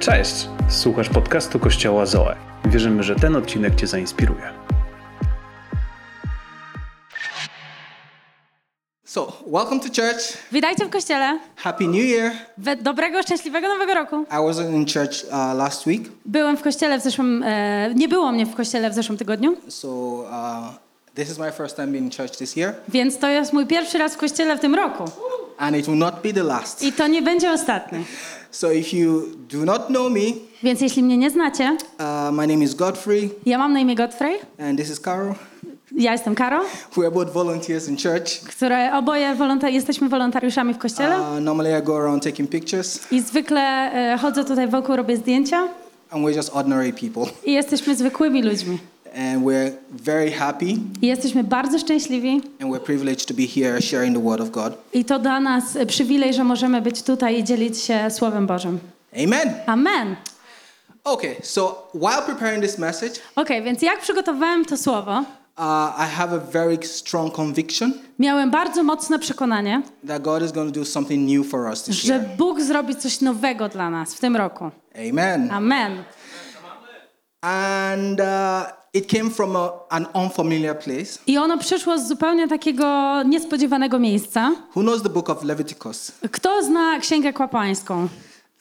Cześć! Słuchasz podcastu Kościoła Zoe. Wierzymy, że ten odcinek Cię zainspiruje. So, welcome to church. Witajcie w kościele. Happy New Year. We dobrego, szczęśliwego nowego roku. I wasn't in church uh, last week, Byłem w kościele w zeszłym. E, nie było mnie w kościele w zeszłym tygodniu, so uh, this is my first time being in church this year, więc to jest mój pierwszy raz w kościele w tym roku. And it will not be the last. I to nie będzie ostatni. So, if you do not know me, Więc jeśli mnie nie znacie, uh, my name is Godfrey, ja mam na imię Godfrey, and this is Carol. ja jestem Karo, We are both volunteers in church. które oboje wolonta- jesteśmy wolontariuszami w kościele. Uh, normally, I go around taking pictures, I zwykle e, chodzę tutaj wokół, robię zdjęcia and we're just ordinary people. i jesteśmy zwykłymi ludźmi. And we're very happy, I jesteśmy bardzo szczęśliwi and we're privileged to be here sharing the Word of God. i to dla nas przywilej, że możemy być tutaj i dzielić się Słowem Bożym. Amen. Amen. Okay, so while preparing this message, Okej, więc jak przygotowałem to słowo, uh, I have a very strong conviction miałem bardzo mocne przekonanie, that God is going to do something new for us this że year. Bóg zrobi coś nowego dla nas w tym roku. Amen. Amen. And uh, it came from a, an unfamiliar place. I ono przyszło z zupełnie takiego niespodziewanego miejsca. Who knows the book of Leviticus? Kto zna Księgę Kapłańską?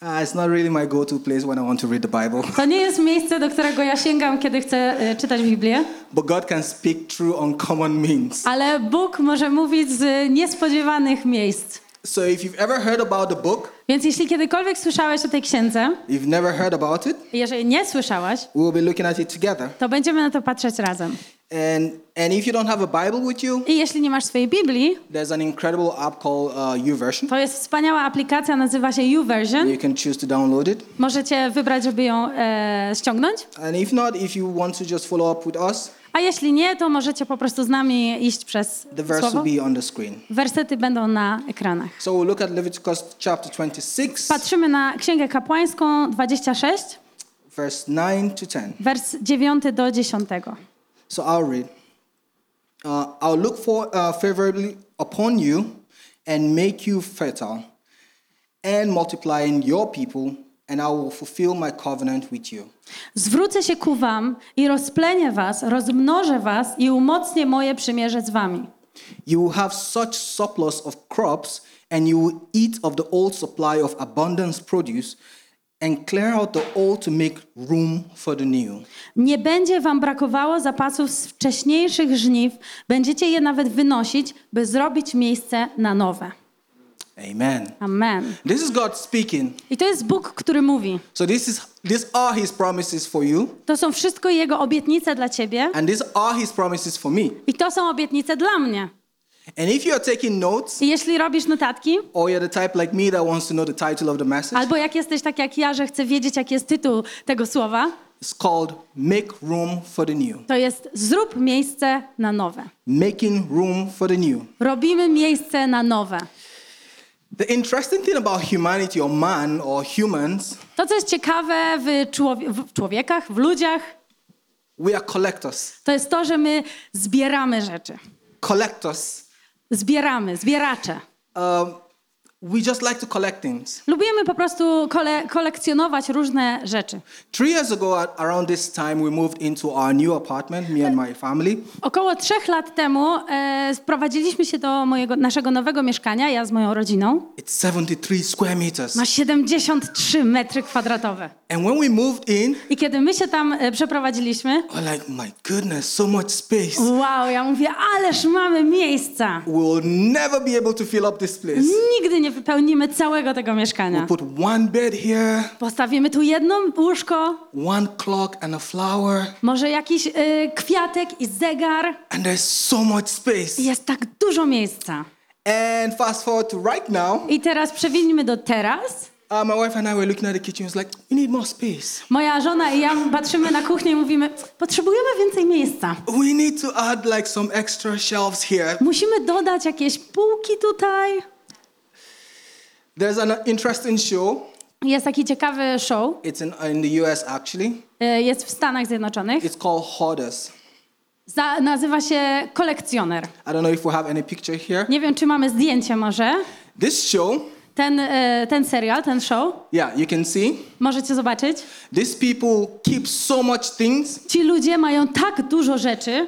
Uh, it's not really my go to place when I want to read the Bible. To nie jest miejsce, do którego ja sięgam, kiedy chcę e, czytać Biblię, But God can speak through uncommon means. ale Bóg może mówić z niespodziewanych miejsc. So if you've ever heard about the book, Więc jeśli kiedykolwiek słyszałeś o tej księdze, you've never heard about it, jeżeli nie słyszałaś, we will be looking at it together. to będziemy na to patrzeć razem. And, and if you don't have a Bible with you, I jeśli nie masz swojej Biblii, there's an incredible app called uh, YouVersion. to jest wspaniała aplikacja, nazywa się YouVersion. You can choose to download it. Możecie wybrać, żeby ją e, ściągnąć. And if not, if you want to just follow up with us, A jeśli nie, to możecie po prostu z nami iść przez the verse słowo. will be on the screen. Wersety będą na ekranach. So we'll look at Leviticus chapter 26, Patrzymy na Księgę Kapłańską 26, verse 9 to 10. wers 9 do 10. So I'll read. Uh, I'll look for uh, favorably upon you and make you fertile and multiply in your people, and I will fulfill my covenant with you. Zwrócę się ku wam i rozplenię was, rozmnożę was i umocnię moje przymierze z wami. You will have such surplus of crops, and you will eat of the old supply of abundance produce, and clear out the old to make room for the new. Nie będzie wam brakowało zapasów z wcześniejszych żniw, będziecie je nawet wynosić, by zrobić miejsce na nowe. Amen. Amen. This is God speaking. I to jest Bóg, który mówi. So this is these are His promises for you, To są wszystko Jego obietnice dla ciebie and these are His promises for me. i to są obietnice dla mnie. And if you are taking notes, I jeśli robisz notatki, or you're the type like me that wants to know the title of the message, albo jak jesteś tak jak ja, że chcę wiedzieć, jaki jest tytuł tego słowa, it's called "Make Room for the New." to jest zrób miejsce na nowe. Making room for the new. Robimy miejsce na nowe. The interesting thing about humanity, or man, or humans, To, co jest ciekawe w, człowie- w człowiekach, w ludziach, we are collectors. to jest to, że my zbieramy rzeczy. Collectors. Zbieramy, zbieracze. Um, we just like to collect things. Lubimy po prostu kole- kolekcjonować różne rzeczy. Three years ago, around this time, we moved into our new apartment, me and my family. Około trzech lat temu e, sprowadziliśmy się do mojego, naszego nowego mieszkania, ja z moją rodziną. It's 73 square meters. Ma 73 metry kwadratowe. And when we moved in, I kiedy my się tam e, przeprowadziliśmy, we're like, my goodness, so much space. wow, ja mówię, ależ mamy miejsca. We will never be able to fill up this place. Nigdy nie wypełnimy całego tego We mieszkania. put one bed here, Postawimy tu jedno łóżko, one clock and a flower, może jakiś e, kwiatek i zegar. and there's so much space. Jest tak dużo miejsca. And fast forward to right now, I teraz przewinimy do teraz. uh, my wife and I were looking at the kitchen. It's like, we need more space. Moja żona i ja patrzymy na kuchnię i mówimy, potrzebujemy więcej miejsca. We need to add like some extra shelves here. Musimy dodać jakieś półki tutaj. There's an interesting show. Jest taki ciekawy show, It's in, in the US actually. e, jest w Stanach Zjednoczonych. It's called Hoarders. Za, nazywa się Kolekcjoner. I don't know if we have any picture here. Nie wiem, czy mamy zdjęcie może. This show ten, e, ten serial, ten show, Yeah, you can see. możecie zobaczyć. These people keep so much things, Ci ludzie mają tak dużo rzeczy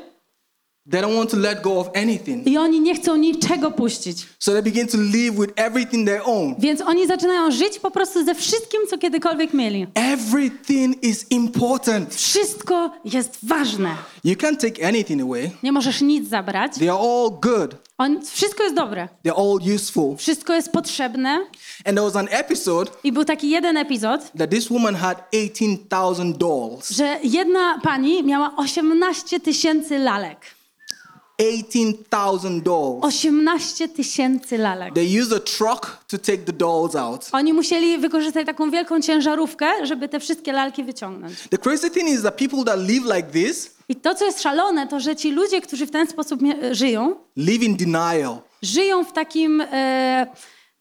they don't want to let go of anything. i oni nie chcą niczego puścić. So they begin to live with everything they own. Więc oni zaczynają żyć po prostu ze wszystkim, co kiedykolwiek mieli. Everything is important. Wszystko jest ważne. You can't take anything away. Nie możesz nic zabrać. They are all good. On, wszystko jest dobre. They're all useful. Wszystko jest potrzebne. And there was an episode I był taki jeden epizod, that this woman had 18,000 dolls. że jedna pani miała 18 tysięcy lalek. 18,000 dolls. 18 tysięcy lalek. They used a truck to take the dolls out. Oni musieli wykorzystać taką wielką ciężarówkę, żeby te wszystkie lalki wyciągnąć. The crazy thing is that people that live like this I to, co jest szalone, to że ci ludzie, którzy w ten sposób mie- żyją, live in denial. żyją w takim e,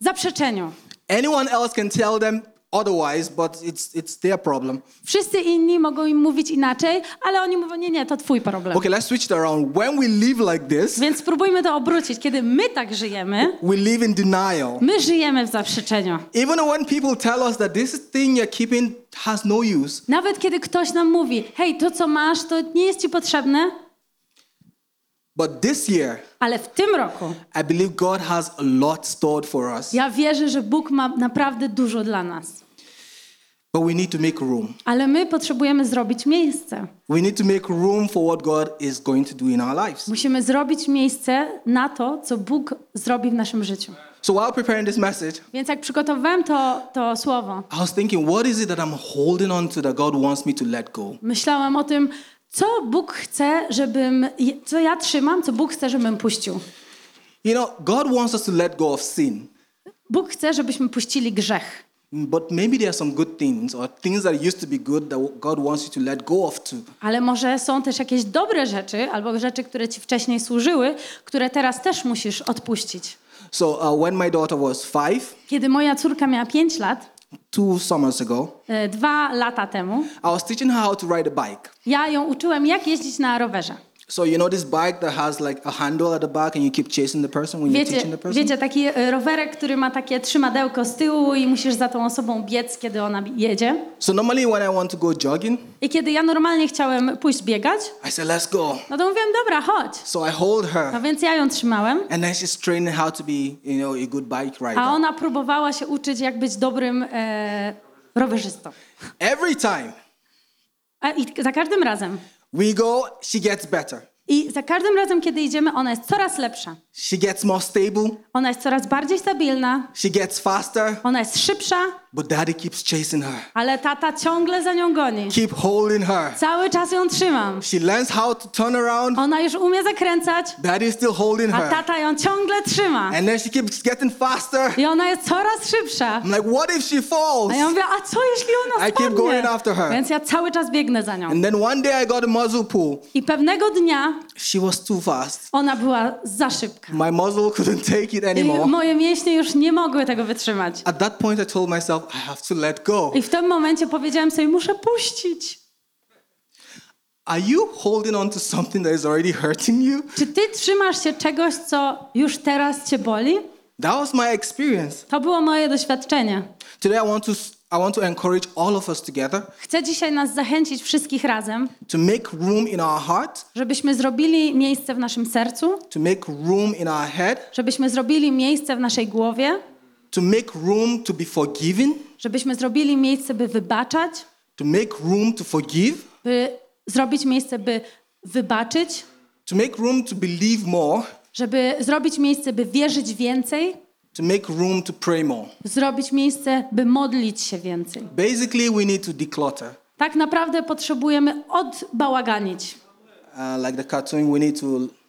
zaprzeczeniu. Anyone else can tell them otherwise, but it's, it's their problem. Wszyscy inni mogą im mówić inaczej, ale oni mówią, nie, nie, to twój problem. Okay, let's switch it around. When we live like this, Więc spróbujmy to obrócić. Kiedy my tak żyjemy, we live in denial. my żyjemy w zaprzeczeniu. Even when people tell us that this thing you're keeping has no use, Nawet kiedy ktoś nam mówi, hej, to co masz, to nie jest ci potrzebne, but this year, ale w tym roku I believe God has a lot stored for us. ja wierzę, że Bóg ma naprawdę dużo dla nas. But we need to make room. Ale my potrzebujemy zrobić miejsce. We need to make room for what God is going to do in our lives. Musimy zrobić miejsce na to, co Bóg zrobi w naszym życiu. So while preparing this message, Więc jak przygotowywałem to, to słowo, I was thinking, what is it that I'm holding on to that God wants me to let go? myślałam o tym, co Bóg chce, żebym, co ja trzymam, co Bóg chce, żebym puścił. You know, God wants us to let go of sin. Bóg chce, żebyśmy puścili grzech. But maybe there are some good things or things that used to be good that God wants you to let go of too. Ale może są też jakieś dobre rzeczy, albo rzeczy, które ci wcześniej służyły, które teraz też musisz odpuścić. So uh, when my daughter was five, Kiedy moja córka miała 5 lat, two summers ago, e, dwa lata temu, I was teaching her how to ride a bike. ja ją uczyłem, jak jeździć na rowerze. So you know this bike that has like a handle at the back and you keep chasing the person when you're Wiecie, teaching the person? wiecie, taki e, rowerek, który ma takie trzymadełko z tyłu i musisz za tą osobą biec, kiedy ona jedzie. So normally when I want to go jogging, I kiedy ja normalnie chciałem pójść biegać, I say, let's go. no to mówiłem, dobra, chodź. So I hold her No więc ja ją trzymałem, and then she's training how to be, you know, a good bike rider. a ona próbowała się uczyć, jak być dobrym e, rowerzystą. Every time A, I za każdym razem. We go, she gets better. I za każdym razem, kiedy idziemy, ona jest coraz lepsza. She gets more stable. Ona jest coraz bardziej stabilna, She gets faster. ona jest szybsza, But daddy keeps chasing her. ale tata ciągle za nią goni. Keep holding her. Cały czas ją trzymam. She learns how to turn around. Ona już umie zakręcać, Daddy is still holding a her. tata ją ciągle trzyma. And then she keeps getting faster. I ona jest coraz szybsza. I'm like, what if she falls? A ja mówię, a co jeśli ona I keep spadnie? going after her. Więc ja cały czas biegnę za nią. And then one day I got a muzzle pull. I pewnego dnia She was too fast. ona była za szybka. My muzzle couldn't take it I anymore. moje mięśnie już nie mogły tego wytrzymać. At that point, I told myself, I have to let go. I w tym momencie powiedziałem sobie, muszę puścić. Are you holding on to something that is already hurting you? Czy ty trzymasz się czegoś, co już teraz cię boli? That was my experience. To było moje doświadczenie. Today, I want to I want to encourage all of us together Chcę dzisiaj nas zachęcić wszystkich razem, to make room in our heart, żebyśmy zrobili miejsce w naszym sercu, to make room in our head, żebyśmy zrobili miejsce w naszej głowie, to make room to be forgiven, żebyśmy zrobili miejsce, by wybaczać, to make room to forgive, by zrobić miejsce, by wybaczyć, to make room to believe more, żeby zrobić miejsce, by wierzyć więcej, to make room to pray more. zrobić miejsce, by modlić się więcej. Basically, we need to declutter. Tak naprawdę potrzebujemy odbałaganić Uh, like the cartoon, we need to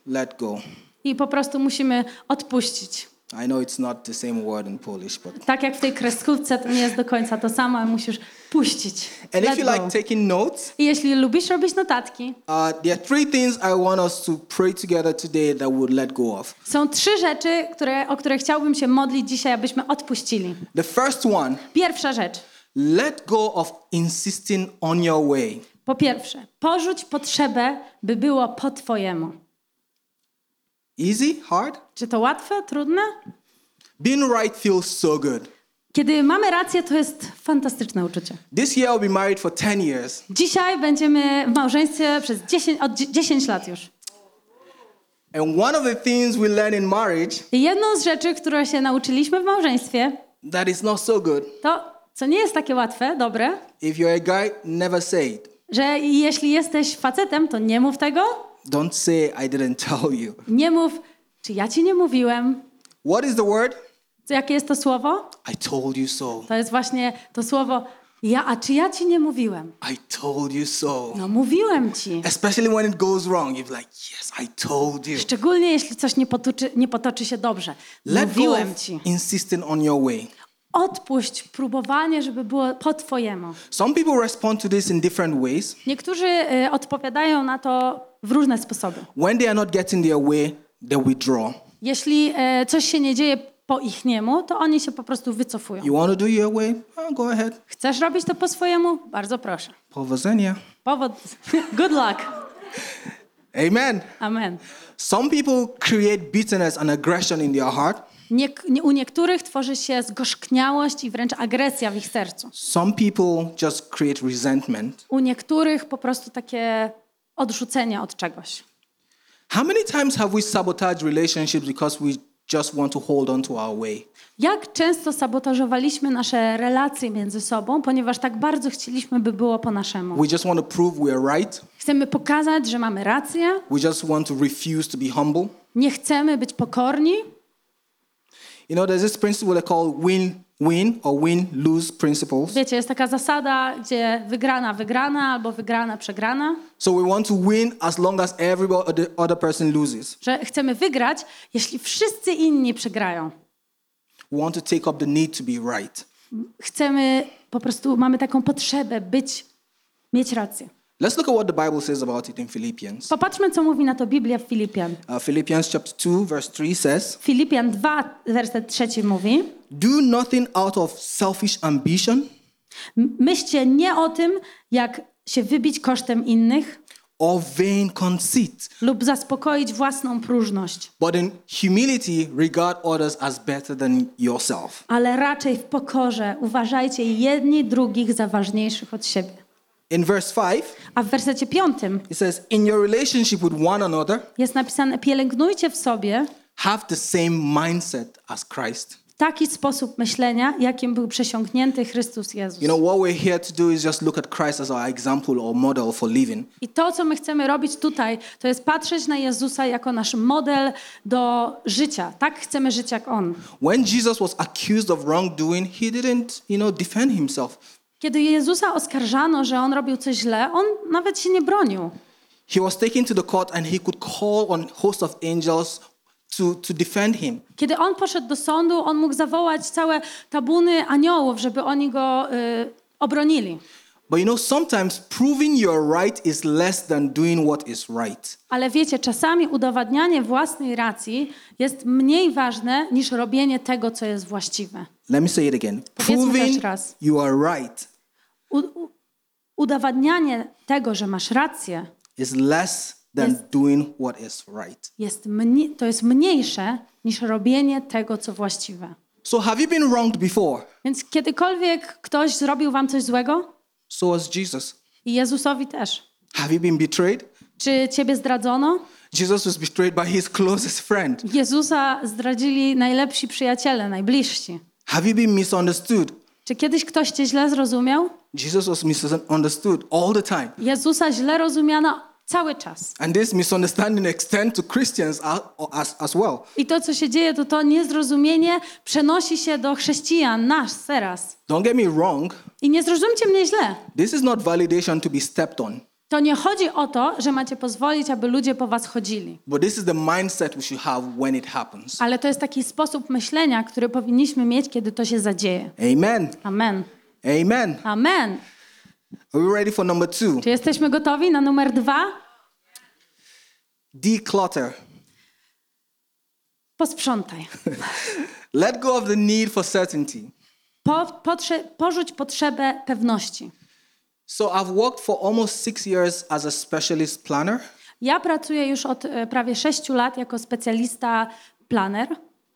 let go. i po prostu musimy odpuścić. I know it's not the same word in Polish, but. Tak jak w tej kreskówce, to nie jest do końca to samo, ale musisz puścić. And Let if you go. like taking notes, I jeśli lubisz robić notatki, uh, there are three things I want us to pray together today that would let go of. są trzy rzeczy, które, o które chciałbym się modlić dzisiaj, abyśmy odpuścili. The first one, Pierwsza rzecz. let go of insisting on your way. Po pierwsze, porzuć potrzebę, by było po twojemu. Easy? Hard? Czy to łatwe, trudne? Being right feels so good. Kiedy mamy rację, to jest fantastyczne uczucie. This year I'll be married for 10 years. Dzisiaj będziemy w małżeństwie przez 10, od dzie- 10 lat już. And one of the things we learn in marriage I jedną z rzeczy, którą się nauczyliśmy w małżeństwie, that is not so good. to, co nie jest takie łatwe, dobre, If you're a guy, never say it. że jeśli jesteś facetem, to nie mów tego, Don't say I didn't tell you. nie mów, czy ja ci nie mówiłem, What is the word? co, jakie jest to słowo? I told you so. To jest właśnie to słowo, ja, a czy ja ci nie mówiłem? I told you so. No mówiłem ci. Especially when it goes wrong, you're like, yes, I told you. Szczególnie jeśli coś nie potoczy, nie potoczy się dobrze. Let go Mówiłem of ci. insisting on your way. Odpuść próbowanie, żeby było po twojemu. Some people respond to this in different ways. Niektórzy y, odpowiadają na to w różne sposoby. When they are not getting their way, they withdraw. Jeśli e, coś się nie dzieje po ich niemu, to oni się po prostu wycofują. You want to do your way? Oh, go ahead. Chcesz robić to po swojemu? Bardzo proszę. Powodzenia. Powód. Good luck. Amen. Amen. Some people create bitterness and aggression in their heart. Nie, nie, u niektórych tworzy się zgorzkniałość i wręcz agresja w ich sercu. Some people just create resentment. U niektórych po prostu takie odrzucenie od czegoś. How many times have we sabotaged relationships because we just want to hold on to our way? Jak często sabotażowaliśmy nasze relacje między sobą, ponieważ tak bardzo chcieliśmy, by było po naszemu. We just want to prove we're right. Chcemy pokazać, że mamy rację, We just want to refuse to be humble. nie chcemy być pokorni. You know, there's this principle they call win win or win lose principles. Wiecie, jest taka zasada, gdzie wygrana, wygrana albo wygrana, przegrana, So we want to win as long as every other other person loses. że chcemy wygrać, jeśli wszyscy inni przegrają. We want to take up the need to be right. Chcemy, po prostu mamy taką potrzebę być, mieć rację. Let's look at what the Bible says about it in Philippians. Popatrzmy, co mówi na to Biblia w Filipian. Uh, Philippians chapter 2 verse 3 says, Filipian 2, werset 3 mówi "Do nothing out of selfish ambition "M- Myślcie nie o tym, jak się wybić kosztem innych or vain conceit, lub zaspokoić własną próżność, but in humility regard others as better than yourself." ale raczej w pokorze uważajcie jedni drugich za ważniejszych od siebie. In verse 5, A w wersecie 5 it says, "In your relationship with one another, jest napisane: pielęgnujcie w sobie have the same mindset as Christ." taki sposób myślenia, jakim był przesiąknięty Chrystus Jezus. You know, what we're here to do is just look at Christ as our example or model for living. I to, co my chcemy robić tutaj, to jest patrzeć na Jezusa jako nasz model do życia. Tak chcemy żyć jak On. When Jesus was accused of wrongdoing, he didn't, you know, defend himself. Kiedy Jezusa oskarżano, że On robił coś źle, On nawet się nie bronił. He was taken to the court and he could call on host of angels to, to defend him. Kiedy On poszedł do sądu, On mógł zawołać całe tabuny aniołów, żeby oni Go y, obronili. But you know, sometimes proving you're right is less than doing what is right. Ale wiecie, czasami udowadnianie własnej racji jest mniej ważne niż robienie tego, co jest właściwe. Let me say it again. Proving raz. you are right U, u, udowadnianie tego, że masz rację, is less than Yes. doing what is right. jest mniej, to jest mniejsze niż robienie tego, co właściwe. So have you been wronged before? Więc kiedykolwiek ktoś zrobił wam coś złego, So has Jesus. i Jezusowi też. Have you been betrayed? Czy ciebie zdradzono? Jesus was betrayed by his closest friend. Jezusa zdradzili najlepsi przyjaciele, najbliżsi. Have you been misunderstood? Czy kiedyś ktoś cię źle zrozumiał? Jesus was misunderstood all the time. Jezusa źle rozumiano cały czas. And this misunderstanding extends to Christians as, as well. I to, co się dzieje, to to niezrozumienie przenosi się do chrześcijan, nas teraz. Don't get me wrong, I nie zrozumcie mnie źle. this is not validation to be stepped on, To nie chodzi o to, że macie pozwolić, aby ludzie po was chodzili. but this is the mindset we should have when it happens. Ale to jest taki sposób myślenia, który powinniśmy mieć, kiedy to się zadzieje. Amen. Amen. Amen. Amen. Are we ready for number two? Czy jesteśmy gotowi na numer dwa? Declutter. Posprzątaj. Let go of the need for certainty. Po, potrze, porzuć potrzebę pewności. So I've worked for almost six years as a specialist planner. Ja pracuję już od e, prawie sześciu lat jako specjalista planer,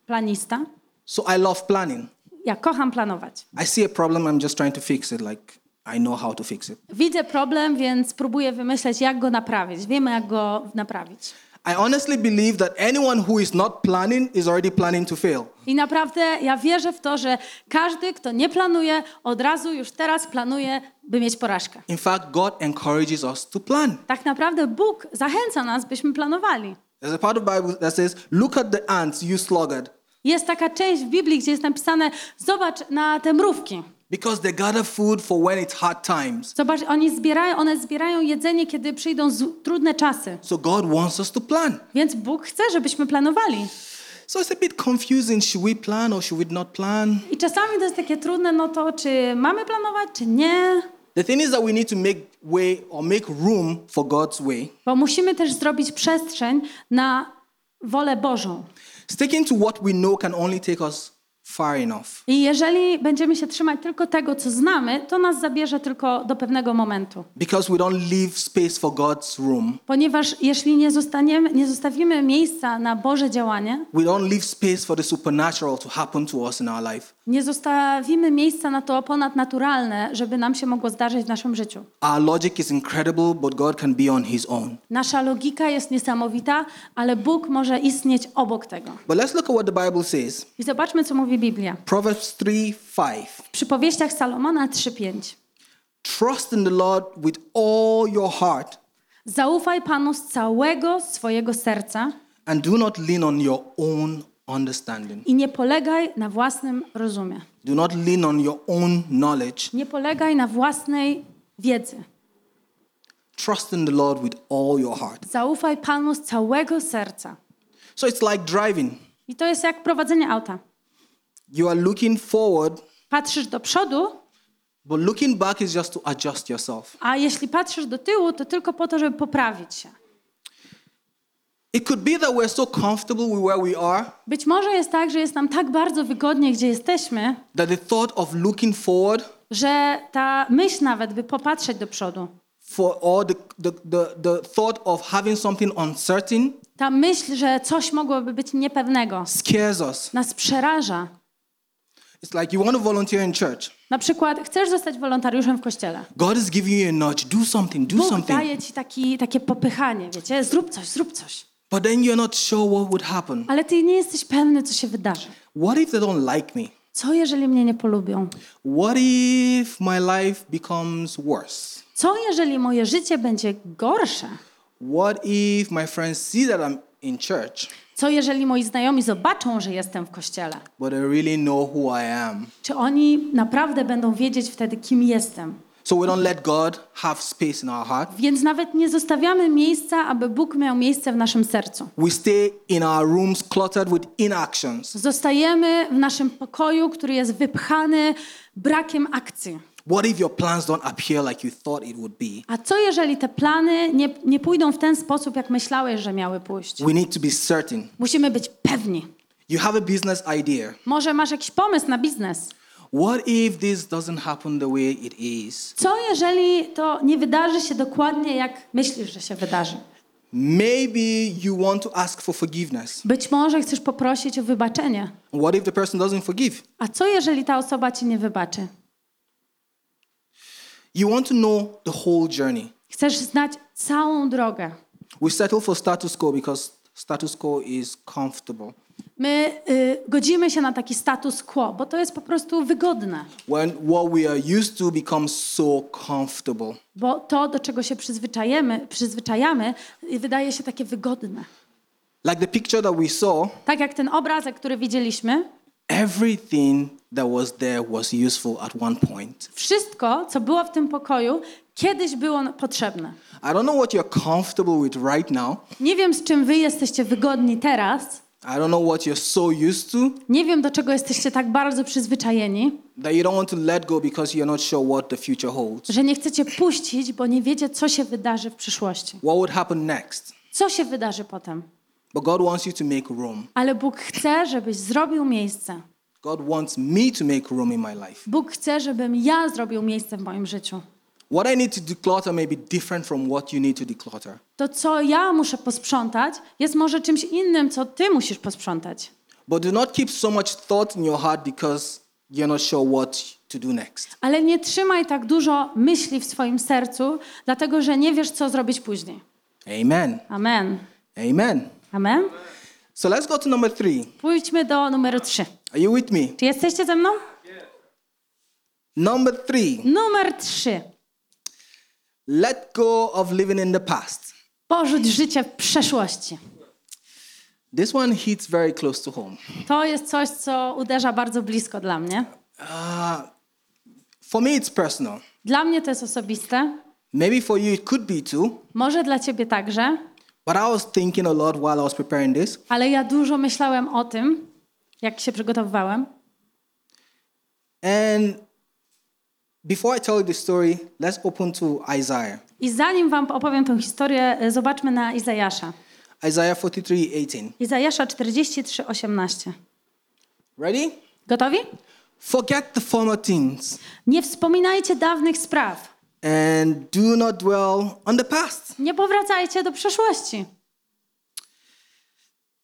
planista. So I love planning. Ja kocham planować. I see a problem, I'm just trying to fix it. Like I know how to fix it. Widzę problem, więc próbuję wymyśleć, jak go naprawić. Wiemy, jak go naprawić. I honestly believe that anyone who is not planning is already planning to fail. I naprawdę ja wierzę w to, że każdy, kto nie planuje, od razu już teraz planuje, by mieć porażkę. In fact, God encourages us to plan. Tak naprawdę Bóg zachęca nas, byśmy planowali. There's a part of the Bible that says, Look at the ants, you sluggard, Jest taka część w Biblii, gdzie jest napisane: Zobacz na te mrówki. Because they gather food for when it's hard times. Zobacz, oni zbierają, one zbierają jedzenie, kiedy przyjdą trudne czasy. So God wants us to plan. Więc Bóg chce, żebyśmy planowali. So it's a bit confusing. Should we plan or should we not plan? I czasami to jest takie trudne, no to czy mamy planować, czy nie? The thing is that we need to make way or make room for God's way. Bo musimy też zrobić przestrzeń na wolę Bożą. Sticking to what we know can only take us far enough. I jeżeli będziemy się trzymać tylko tego, co znamy, to nas zabierze tylko do pewnego momentu. Because we don't leave space for God's room. Ponieważ jeśli nie, zostaniemy, nie zostawimy miejsca na Boże działanie, We don't leave space for the supernatural to happen to us in our life. nie zostawimy miejsca na to ponadnaturalne, żeby nam się mogło zdarzyć w naszym życiu. Our logic is incredible, but God can be on His own. Nasza logika jest niesamowita, ale Bóg może istnieć obok tego. But let's look at what the Bible says. I zobaczmy, co mówi Biblia. Proverbs 3 5. W przypowieściach Salomona 3:5. Trust in the Lord with all your heart Zaufaj Panu z całego swojego serca and do not lean on your own understanding. i nie polegaj na własnym rozumie. Do not lean on your own knowledge. Nie polegaj na własnej wiedzy. Trust in the Lord with all your heart. Zaufaj Panu z całego serca. So it's like driving. I to jest jak prowadzenie auta. You are looking forward, Patrzysz do przodu, but looking back is just to adjust yourself. a jeśli patrzysz do tyłu, to tylko po to, żeby poprawić się. It could be that we're so comfortable with where we are Być może jest tak, że jest nam tak bardzo wygodnie, gdzie jesteśmy, that the thought of looking forward że ta myśl nawet, by popatrzeć do przodu, for or the, the, the, the thought of having something uncertain ta myśl, że coś mogłoby być niepewnego, scares us. nas przeraża. It's like you want to volunteer in church. Na przykład chcesz zostać wolontariuszem w kościele. God is giving you a nudge. Do something, do Bóg something. daje ci taki, takie popychanie, wiecie, zrób coś, zrób coś. But then you're not sure what would happen. Ale ty nie jesteś pewny, co się wydarzy. What if they don't like me? Co jeżeli mnie nie polubią? What if my life becomes worse? Co jeżeli moje życie będzie gorsze? What if my friends see that I'm in church, Co jeżeli moi znajomi zobaczą, że jestem w kościele? but they really know who I am? Czy oni naprawdę będą wiedzieć wtedy, kim jestem? So we don't let God have space in our heart. Więc nawet nie zostawiamy miejsca, aby Bóg miał miejsce w naszym sercu. We stay in our rooms cluttered with inactions. Zostajemy w naszym pokoju, który jest wypchany brakiem akcji. What if your plans don't appear like you thought it would be? A co jeżeli te plany nie, nie pójdą w ten sposób, jak myślałeś, że miały pójść? We need to be certain. Musimy być pewni. You have a business idea. Może masz jakiś pomysł na biznes. What if this doesn't happen the way it is? Co jeżeli to nie wydarzy się dokładnie, jak myślisz, że się wydarzy? Maybe you want to ask for forgiveness. Być może chcesz poprosić o wybaczenie. What if the person doesn't forgive? A co jeżeli ta osoba ci nie wybaczy? You want to know the whole journey. Chcesz znać całą drogę. We settle for status quo because status quo is comfortable. My y, godzimy się na taki status quo, bo to jest po prostu wygodne. When what we are used to becomes so comfortable. Bo to, do czego się przyzwyczajemy, przyzwyczajamy, y, wydaje się takie wygodne. Like the picture that we saw, Tak jak ten obrazek, który widzieliśmy, everything that was there was useful at one point. wszystko, co było w tym pokoju, kiedyś było potrzebne. I don't know what you're comfortable with right now. Nie wiem, z czym wy jesteście wygodni teraz. I don't know what you're so used to Nie wiem, do czego jesteście tak bardzo przyzwyczajeni, that you don't want to let go because you're not sure what the future holds. że nie chcecie puścić, bo nie wiecie, co się wydarzy w przyszłości. What would happen next? Co się wydarzy potem? But God wants you to make room. Ale Bóg chce, żebyś zrobił miejsce. God wants me to make room in my life. Bóg chce, żebym ja zrobił miejsce w moim życiu. What I need to declutter may be different from what you need to declutter. To, co ja muszę posprzątać, jest może czymś innym, co ty musisz posprzątać. But do not keep so much thought in your heart because you're not sure what to do next. Ale nie trzymaj tak dużo myśli w swoim sercu, dlatego że nie wiesz, co zrobić później. Amen. Amen. Amen. Amen. So let's go to number three. Pójdźmy do numeru trzy. Are you with me? Czy jesteście ze mną? Number three. Numer trzy. Let go of living in the past. Porzuć życie w przeszłości. This one hits very close to home. To jest coś, co uderza bardzo blisko dla mnie. Uh, for me, it's personal. Dla mnie to jest osobiste. Maybe for you, it could be too. Może dla ciebie także. But I was thinking a lot while I was preparing this. Ale ja dużo myślałem o tym, jak się przygotowywałem. And before I tell you the story, let's open to Isaiah. I zanim wam opowiem tę historię, e, zobaczmy na Izajasza. Isaiah 43:18. Izajasza 43, 18. Ready? Gotowi? Forget the former things Nie wspominajcie dawnych spraw. and do not dwell on the past. Nie powracajcie do przeszłości.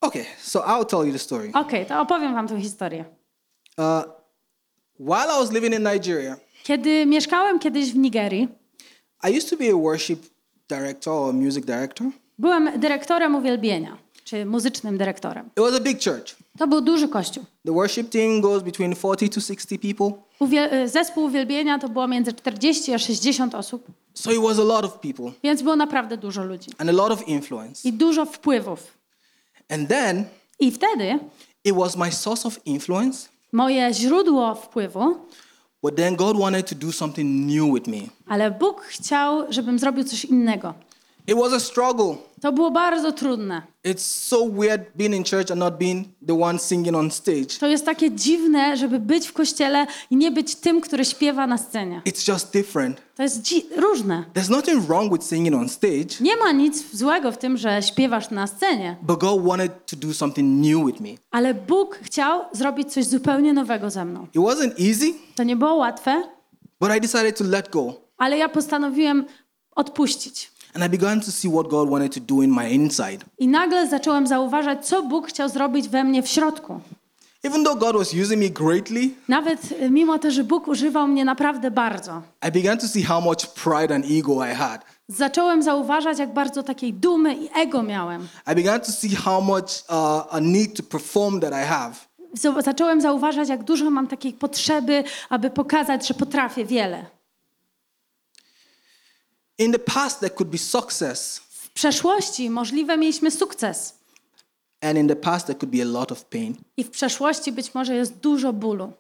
Okay, so I'll tell you the story. Okej, to opowiem wam tę historię. Uh, while I was living in Nigeria, Kiedy mieszkałem kiedyś w Nigerii, I used to be a worship director or music director. byłem dyrektorem uwielbienia, czy muzycznym dyrektorem. It was a big church. To był duży kościół. The worship team goes between 40 to 60 people. Uwie- e, zespół uwielbienia to było między 40 a 60 osób, So it was a lot of people więc było naprawdę dużo ludzi and a lot of influence. i dużo wpływów. And then I wtedy it was my source of influence, moje źródło wpływu, but then God wanted to do something new with me. ale Bóg chciał, żebym zrobił coś innego. It was a struggle. To było bardzo trudne. It's so weird being in church and not being the one singing on stage. To jest takie dziwne, żeby być w kościele i nie być tym, który śpiewa na scenie. It's just different. To jest dzi- różne. There's nothing wrong with singing on stage, Nie ma nic złego w tym, że śpiewasz na scenie, but God wanted to do something new with me. ale Bóg chciał zrobić coś zupełnie nowego ze mną. It wasn't easy, To nie było łatwe, but I decided to let go. ale ja postanowiłem odpuścić. And I began to see what God wanted to do in my inside. I nagle zacząłem zauważać, co Bóg chciał zrobić we mnie w środku. Even though God was using me greatly, Nawet y, mimo to, że Bóg używał mnie naprawdę bardzo. I began to see how much pride and ego I had. Zacząłem zauważać, jak bardzo takiej dumy i ego miałem. I began to see how much uh, a need to perform that I have. Zacząłem zauważać, jak dużo mam takiej potrzeby, aby pokazać, że potrafię wiele. In the past, there could be success, W przeszłości możliwe mieliśmy sukces. and in the past, there could be a lot of pain. I w przeszłości być może jest dużo bólu.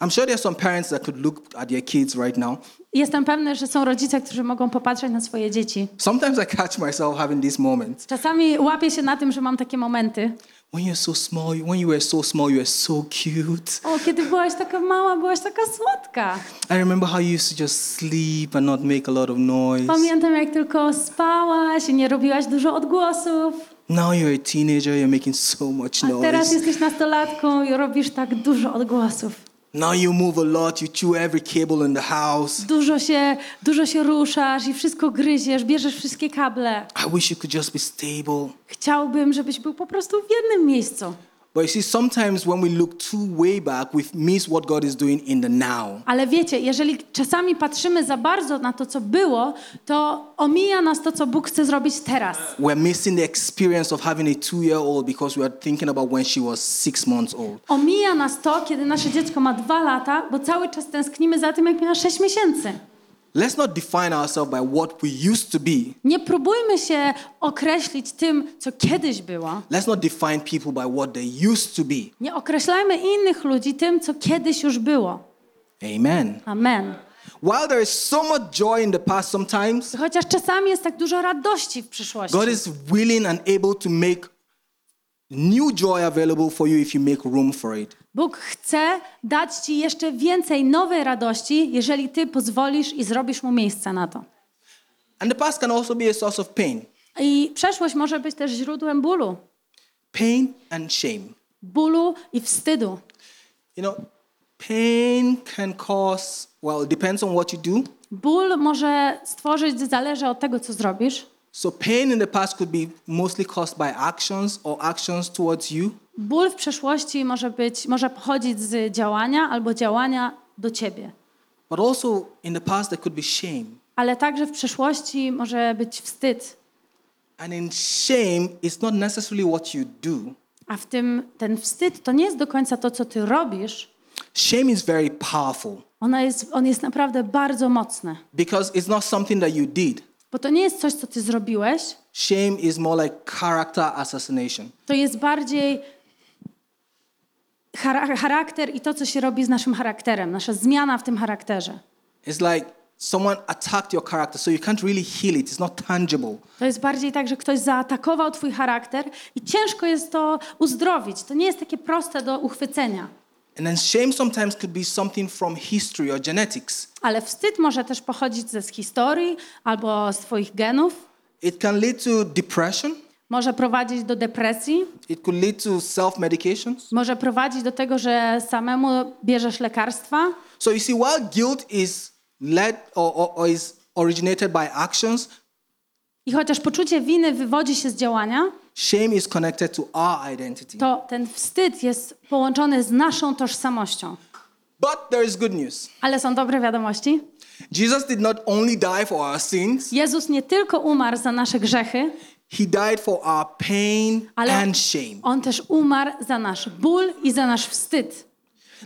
I'm sure there are some parents that could look at their kids right now. Jestem pewny, że są rodzice, którzy mogą popatrzeć na swoje dzieci. Sometimes I catch myself having these moments. Czasami łapię się na tym, że mam takie momenty. When you're so small, when you were so small, you were so cute. O, kiedy byłaś taka mała, byłaś taka słodka. I remember how you used to just sleep and not make a lot of noise. Pamiętam, jak tylko spałaś i nie robiłaś dużo odgłosów. Now you're a teenager, you're making so much A teraz noise. jesteś nastolatką i robisz tak dużo odgłosów. Now you move a lot, you chew every cable in the house. Dużo się, dużo się ruszasz i wszystko gryziesz, bierzesz wszystkie kable. I wish you could just be stable. Chciałbym, żebyś był po prostu w jednym miejscu. But you see, sometimes when we look too way back, we miss what God is doing in the now. Ale wiecie, jeżeli czasami patrzymy za bardzo na to, co było, to omija nas to, co Bóg chce zrobić teraz. We're missing the experience of having a two year old because we are thinking about when she was six months old. Omija nas to, kiedy nasze dziecko ma dwa lata, bo cały czas tęsknimy za tym, jak miała sześć miesięcy. Let's not define ourselves by what we used to be. Nie próbujmy się określić tym, co kiedyś było. Let's not define people by what they used to be. Nie określajmy innych ludzi tym, co kiedyś już było. Amen. Amen. While there is so much joy in the past sometimes, Chociaż czasami jest tak dużo radości w przyszłości. God is willing and able to make new joy available for you if you make room for it. Bóg chce dać ci jeszcze więcej nowej radości, jeżeli ty pozwolisz i zrobisz mu miejsce na to. And the past can also be a source of pain. I przeszłość może być też źródłem bólu. Pain and shame. Bólu i wstydu. You know, pain can cause, well, depends on what you do, Ból może stworzyć, zależy od tego, co zrobisz, So pain in the past could be mostly caused by actions or actions towards you. Ból w przeszłości może być, może pochodzić z działania albo działania do ciebie. But also in the past there could be shame. Ale także w przeszłości może być wstyd. And in shame, it's not necessarily what you do. A w tym ten wstyd to nie jest do końca to, co ty robisz. Shame is very powerful Ona jest, on jest naprawdę bardzo mocny. because it's not something that you did. Bo to nie jest coś, co ty zrobiłeś. Shame is more like character assassination. To jest bardziej chara- charakter i to, co się robi z naszym charakterem, nasza zmiana w tym charakterze. It's like someone attacked your character, so you can't really heal it. It's not tangible. To jest bardziej tak, że ktoś zaatakował twój charakter i ciężko jest to uzdrowić. To nie jest takie proste do uchwycenia. And then shame sometimes could be something from history or genetics. Ale wstyd może też pochodzić ze z historii albo z twoich genów. It can lead to depression. Może prowadzić do depresji. It could lead to self-medications. Może prowadzić do tego, że samemu bierzesz lekarstwa. So you see, while guilt is led or, or, or is originated by actions, I chociaż poczucie winy wywodzi się z działania, shame is connected to our identity. to ten wstyd jest połączony z naszą tożsamością. But there is good news. Ale są dobre wiadomości. Jesus did not only die for our sins, Jezus nie tylko umarł za nasze grzechy, he died for our pain ale and shame. on też umarł za nasz ból i za nasz wstyd.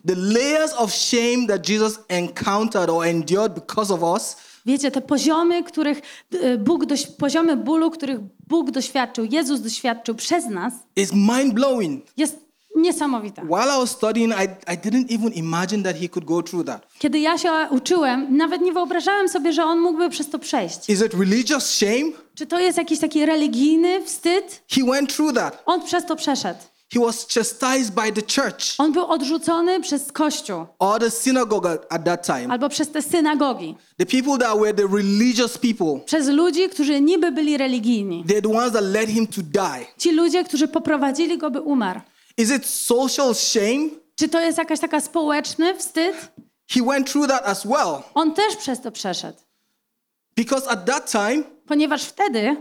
The layers of shame that Jesus encountered or endured because of us Wiecie, te poziomy, których y, Bóg doś- poziomy bólu, których Bóg doświadczył, Jezus doświadczył przez nas, is mind blowing. jest niesamowita. While I was studying, I, I didn't even imagine that he could go through that. Kiedy ja się uczyłem, nawet nie wyobrażałem sobie, że on mógłby przez to przejść. Is it religious shame? Czy to jest jakiś taki religijny wstyd? He went through that. On przez to przeszedł. He was chastised by the church On był odrzucony przez Kościół or the synagogue at, at that time. albo przez te synagogi, The people that were the religious people, przez ludzi, którzy niby byli religijni. they're the ones that led him to die. Ci ludzie, którzy poprowadzili go, by umarł. Is it social shame? Czy to jest jakaś taka społeczny wstyd? He went through that as well. On też przez to przeszedł. Because at that time, Ponieważ wtedy,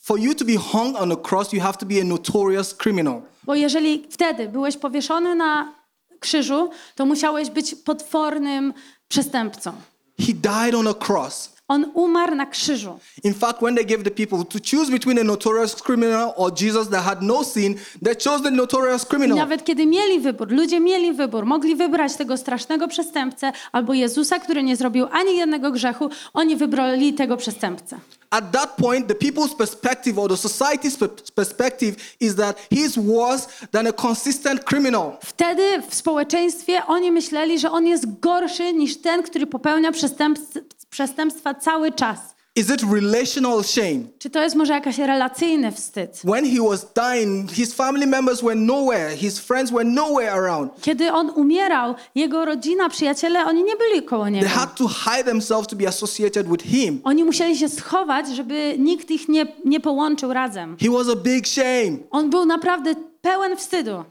for you to be hung on a cross, you have to be a notorious criminal. bo jeżeli wtedy byłeś powieszony na krzyżu, to musiałeś być potwornym przestępcą. He died on a cross. On umarł na krzyżu. In fact, when they gave the people to choose between a notorious criminal or Jesus that had no sin, they chose the notorious I criminal. nawet kiedy mieli wybór, ludzie mieli wybór, mogli wybrać tego strasznego przestępcę albo Jezusa, który nie zrobił ani jednego grzechu, oni wybrali tego przestępcę. At that point, the people's perspective or the society's pe- perspective is that he's worse than a consistent criminal. Wtedy w społeczeństwie oni myśleli, że on jest gorszy niż ten, który popełnia przestępstw- przestępstwa cały czas. Is it relational shame? Czy to jest może jakaś relacyjny wstyd? When he was dying, his family members were nowhere, his friends were nowhere around. Kiedy on umierał, jego rodzina, przyjaciele, oni nie byli koło They niego. had to hide themselves to be associated with him. Oni musieli się schować, żeby nikt ich nie, nie połączył razem. He was a big shame. On był naprawdę pełen wstydu.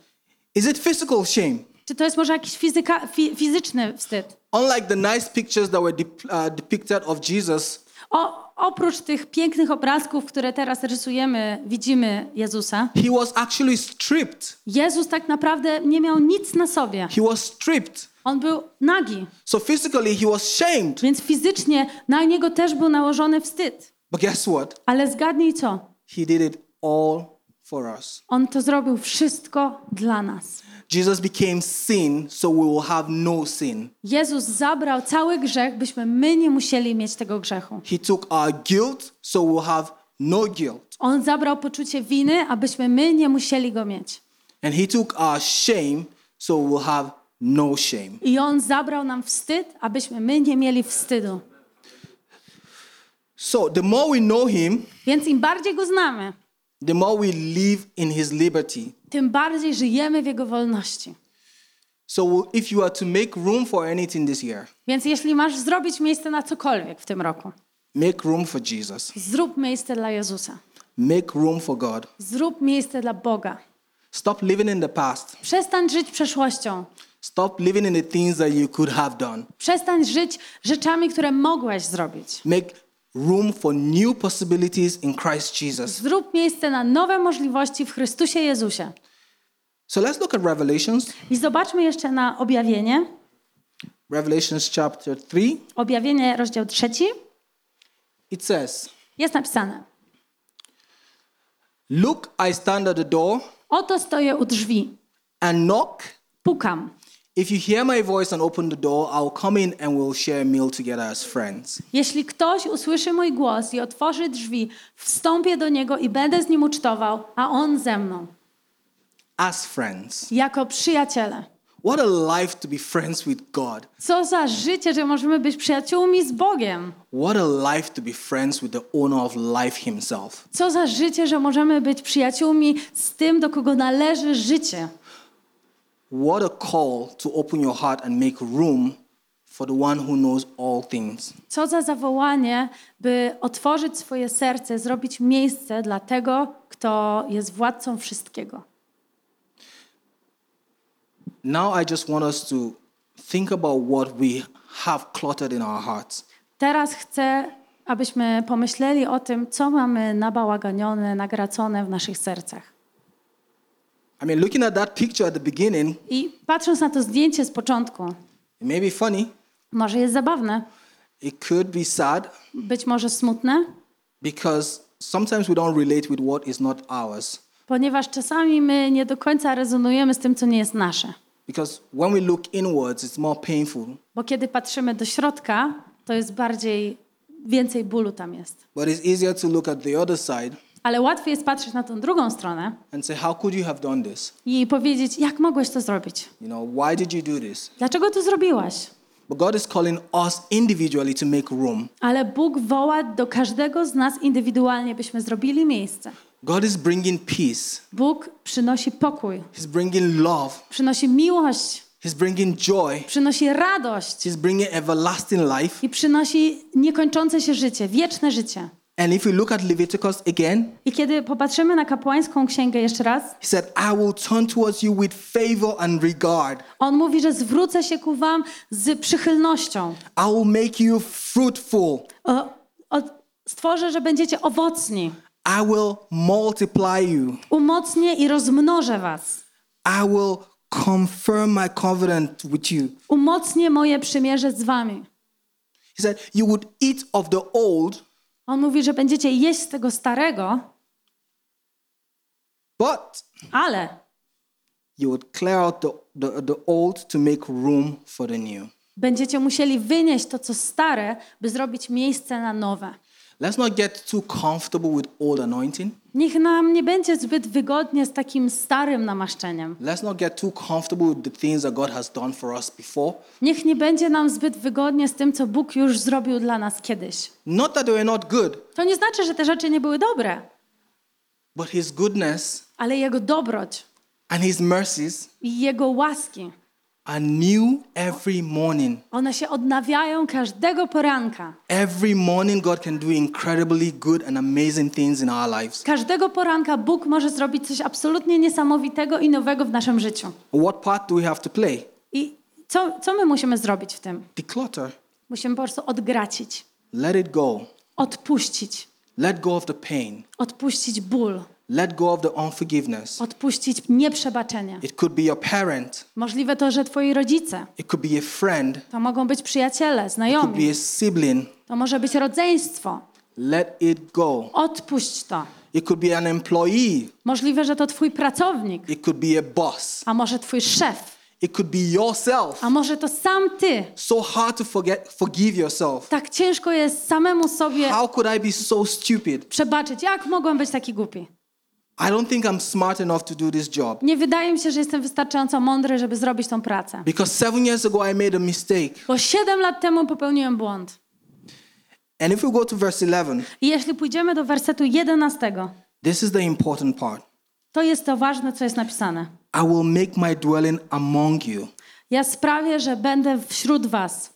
Is it physical shame? Czy to jest może jakiś fizyka, fi, fizyczny wstyd? Unlike the nice pictures that were dep- uh, depicted of Jesus, O, oprócz tych pięknych obrazków, które teraz rysujemy, widzimy Jezusa, he was actually stripped. Jezus tak naprawdę nie miał nic na sobie. He was stripped. On był nagi, So physically, he was shamed. więc fizycznie na niego też był nałożony wstyd. But guess what? Ale zgadnij co? He did it all for us. On to zrobił wszystko dla nas. Jesus became sin so we will have no sin. Jezus zabrał cały grzech, byśmy my nie musieli mieć tego grzechu. He took our guilt so we'll have no guilt. On zabrał poczucie winy, abyśmy my nie musieli go mieć. And he took our shame so we'll have no shame. I on zabrał nam wstyd, abyśmy my nie mieli wstydu. So the more we know him, Więc im bardziej go znamy, the more we live in his liberty. tym bardziej żyjemy w jego wolności. So if you are to make room for anything this year, Więc jeśli masz zrobić miejsce na cokolwiek w tym roku, make room for Jesus. zrób miejsce dla Jezusa. Make room for God. Zrób miejsce dla Boga. Stop living in the past. Przestań żyć przeszłością. Stop living in the things that you could have done. Przestań żyć rzeczami, które mogłeś zrobić. Make room for new possibilities in Christ Jesus. Zrób miejsce na nowe możliwości w Chrystusie Jezusie. So let's look at Revelations. I zobaczmy jeszcze na objawienie. Revelations chapter 3. Objawienie, rozdział trzeci. It says, Jest napisane. Look, I stand at the door Oto stoję u drzwi. and knock. Pukam. If you hear my voice and open the door, I'll come in and we'll share a meal together as friends. Jeśli ktoś usłyszy mój głos i otworzy drzwi, wstąpię do niego i będę z nim ucztował, a on ze mną, As friends. jako przyjaciele. What a life to be friends with God. Co za życie, że możemy być przyjaciółmi z Bogiem. What a life to be friends with the owner of life himself. Co za życie, że możemy być przyjaciółmi z tym, do kogo należy życie. What a call to open your heart and make room for the one who knows all things. Co za zawołanie, by otworzyć swoje serce, zrobić miejsce dla tego, kto jest władcą wszystkiego. Now I just want us to think about what we have cluttered in our hearts. Teraz chcę, abyśmy pomyśleli o tym, co mamy nabałaganione, nagracone w naszych sercach. I mean, looking at that picture at the beginning, I patrząc na to zdjęcie z początku, it may be funny, może jest zabawne, it could be sad, być może smutne, because sometimes we don't relate with what is not ours. ponieważ czasami my nie do końca rezonujemy z tym, co nie jest nasze. Because when we look inwards, it's more painful. Bo kiedy patrzymy do środka, to jest bardziej, więcej bólu tam jest. But it's easier to look at the other side Ale łatwiej jest patrzeć na tą drugą stronę and say, How could you have done this? i powiedzieć, jak mogłeś to zrobić? You know, why did you do this? Dlaczego to zrobiłaś? But God is calling us individually to make room. Ale Bóg woła do każdego z nas indywidualnie, byśmy zrobili miejsce. God is bringing peace, Bóg przynosi pokój, He's bringing love, przynosi miłość, He's bringing joy, przynosi radość He's bringing everlasting life. i przynosi niekończące się życie, wieczne życie. And if we look at Leviticus again, I kiedy popatrzymy na kapłańską księgę jeszcze raz, He said, I will turn towards you with favor and regard. on mówi, że zwrócę się ku wam z przychylnością. I will make you fruitful. O, o, stworzę, że będziecie owocni. I will multiply you. Umocnię i rozmnożę was. I will confirm my covenant with you. Umocnię moje przymierze z wami. He said, You would eat of the old, On mówi, że będziecie jeść z tego starego, but ale you would clear out the, the, the old to make room for the new. będziecie musieli wynieść to, co stare, by zrobić miejsce na nowe. Let's not get too comfortable with old anointing. Niech nam nie będzie zbyt wygodnie z takim starym namaszczeniem. Let's not get too comfortable with the things that God has done for us before. Niech nie będzie nam zbyt wygodnie z tym, co Bóg już zrobił dla nas kiedyś. Not that they were not good, To nie znaczy, że te rzeczy nie były dobre, but His goodness ale Jego dobroć and His mercies i Jego łaski, are new every morning. one się odnawiają każdego poranka. Every morning, God can do incredibly good and amazing things in our lives. Każdego poranka Bóg może zrobić coś absolutnie niesamowitego i nowego w naszym życiu. What part do we have to play? I co, co my musimy zrobić w tym? Declutter. Musimy po prostu odgracić, Let it go. odpuścić, Let go of the pain. odpuścić ból, Let go of the unforgiveness. odpuścić nieprzebaczenie. It could be your parent. Możliwe to, że twoi rodzice, It could be a friend. to mogą być przyjaciele, It could znajomi, be a sibling. to może być rodzeństwo. Let it go. Odpuść to. It could be an employee. Możliwe, że to twój pracownik, It could be a boss. a może twój szef, It could be yourself. a może to sam ty. So hard to forget, forgive yourself. Tak ciężko jest samemu sobie How could I be so stupid? przebaczyć. Jak mogłem być taki głupi? I don't think I'm smart enough to do this job. Nie wydaje mi się, że jestem wystarczająco mądry, żeby zrobić tą pracę. Because seven years ago I made a mistake. Bo siedem lat temu popełniłem błąd. And if we go to verse 11, I jeśli pójdziemy do wersetu 11, this is the important part. to jest to ważne, co jest napisane. I will make my dwelling among you, Ja sprawię, że będę wśród was,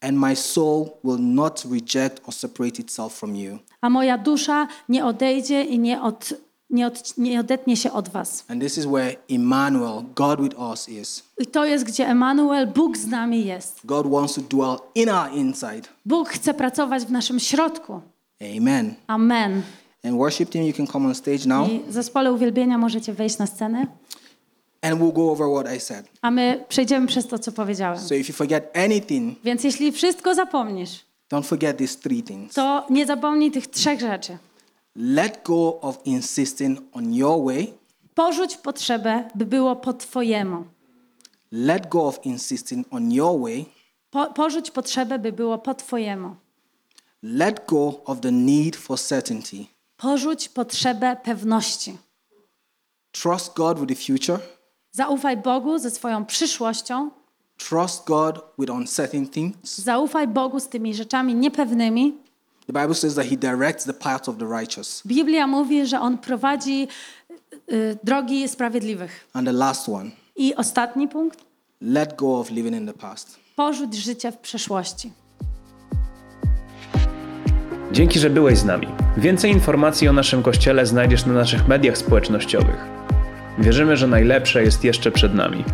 and my soul will not reject or separate itself from you. a moja dusza nie odejdzie i nie, od, nie, od, nie odetnie się od was. And this is where Emmanuel, God with us, is. I to jest, gdzie Emanuel, Bóg z nami jest. God wants to dwell in our inside. Bóg chce pracować w naszym środku. Amen. Amen. And worship team, you can come on stage now. I zespole uwielbienia możecie wejść na scenę, And we'll go over what I said. a my przejdziemy przez to, co powiedziałem. So if you forget anything, Więc jeśli wszystko zapomnisz, don't forget these three things. to nie zapomnij tych trzech rzeczy. Let go of insisting on your way. Porzuć potrzebę, by było po Twojemu. Let go of insisting on your way. Po, porzuć potrzebę, by było po Twojemu. Let go of the need for certainty. Porzuć potrzebę pewności. Trust God with the future. Zaufaj Bogu ze swoją przyszłością. Trust God with uncertain things. Zaufaj Bogu z tymi rzeczami niepewnymi. The Bible says that He directs the paths of the righteous. Biblia mówi, że On prowadzi y, drogi sprawiedliwych. And the last one, I ostatni punkt. let go of living in the past. Porzuć życie w przeszłości. Dzięki, że byłeś z nami. Więcej informacji o naszym kościele znajdziesz na naszych mediach społecznościowych. Wierzymy, że najlepsze jest jeszcze przed nami.